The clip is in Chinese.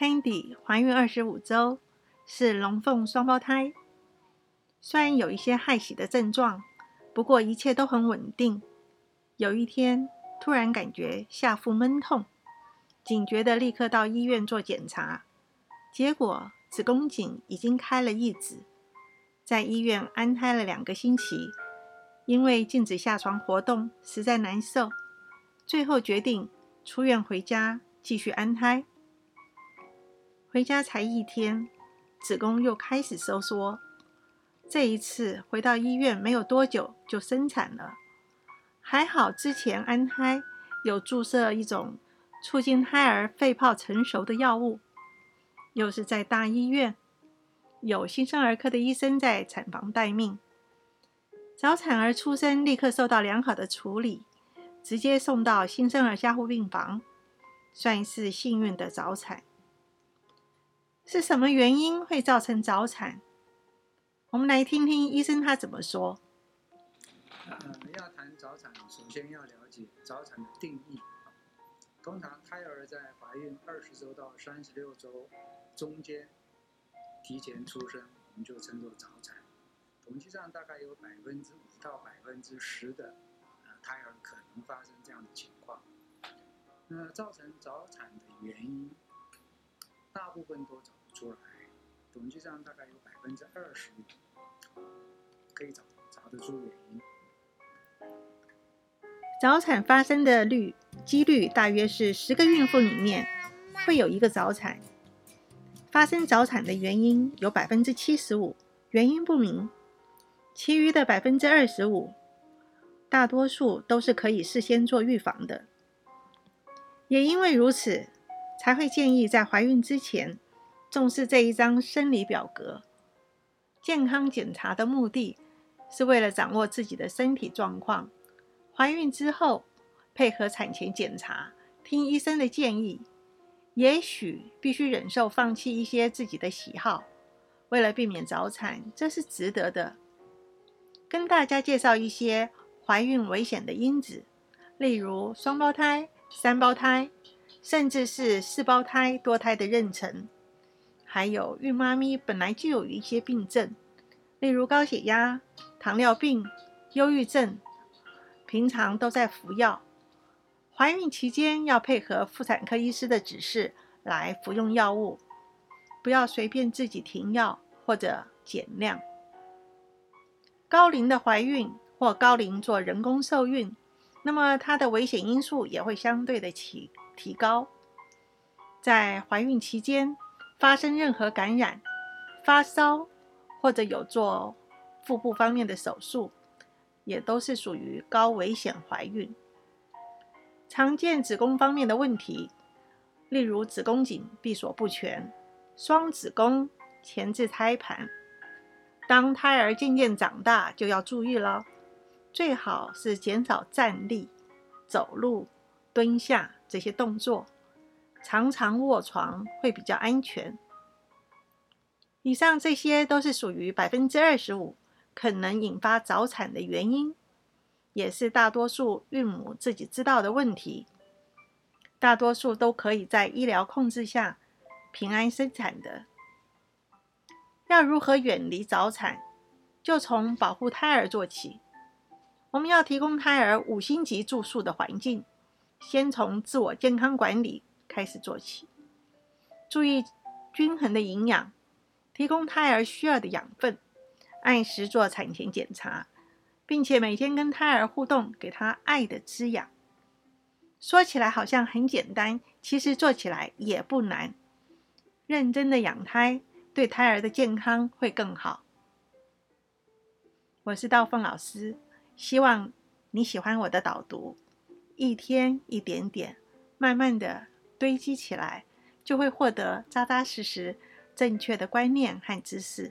Candy 怀孕二十五周，是龙凤双胞胎。虽然有一些害喜的症状，不过一切都很稳定。有一天，突然感觉下腹闷痛，警觉的立刻到医院做检查，结果子宫颈已经开了一指，在医院安胎了两个星期。因为禁止下床活动，实在难受，最后决定出院回家继续安胎。回家才一天，子宫又开始收缩。这一次回到医院没有多久就生产了，还好之前安胎有注射一种促进胎儿肺泡成熟的药物，又是在大医院，有新生儿科的医生在产房待命。早产儿出生立刻受到良好的处理，直接送到新生儿加护病房，算是幸运的早产。是什么原因会造成早产？我们来听听医生他怎么说。呃，要谈早产，首先要了解早产的定义。通常胎儿在怀孕二十周到三十六周中间提前出生，我们就称作早产。统计上大概有百分之五到百分之十的呃胎儿可能发生这样的情况。那造成早产的原因，大部分都找出来。统计上大概有百分之二十可以找找得出原因。早产发生的率几率大约是十个孕妇里面会有一个早产。发生早产的原因有百分之七十五原因不明。其余的百分之二十五，大多数都是可以事先做预防的。也因为如此，才会建议在怀孕之前重视这一张生理表格。健康检查的目的是为了掌握自己的身体状况。怀孕之后，配合产前检查，听医生的建议，也许必须忍受放弃一些自己的喜好，为了避免早产，这是值得的。跟大家介绍一些怀孕危险的因子，例如双胞胎、三胞胎，甚至是四胞胎多胎的妊娠，还有孕妈咪本来就有一些病症，例如高血压、糖尿病、忧郁症，平常都在服药。怀孕期间要配合妇产科医师的指示来服用药物，不要随便自己停药或者减量。高龄的怀孕或高龄做人工受孕，那么它的危险因素也会相对的提提高。在怀孕期间发生任何感染、发烧或者有做腹部方面的手术，也都是属于高危险怀孕。常见子宫方面的问题，例如子宫颈闭锁不全、双子宫、前置胎盘。当胎儿渐渐长大，就要注意了，最好是减少站立、走路、蹲下这些动作，常常卧床会比较安全。以上这些都是属于百分之二十五可能引发早产的原因，也是大多数孕母自己知道的问题，大多数都可以在医疗控制下平安生产的。要如何远离早产？就从保护胎儿做起。我们要提供胎儿五星级住宿的环境，先从自我健康管理开始做起。注意均衡的营养，提供胎儿需要的养分，按时做产前检查，并且每天跟胎儿互动，给他爱的滋养。说起来好像很简单，其实做起来也不难。认真的养胎。对胎儿的健康会更好。我是道凤老师，希望你喜欢我的导读。一天一点点，慢慢的堆积起来，就会获得扎扎实实、正确的观念和知识。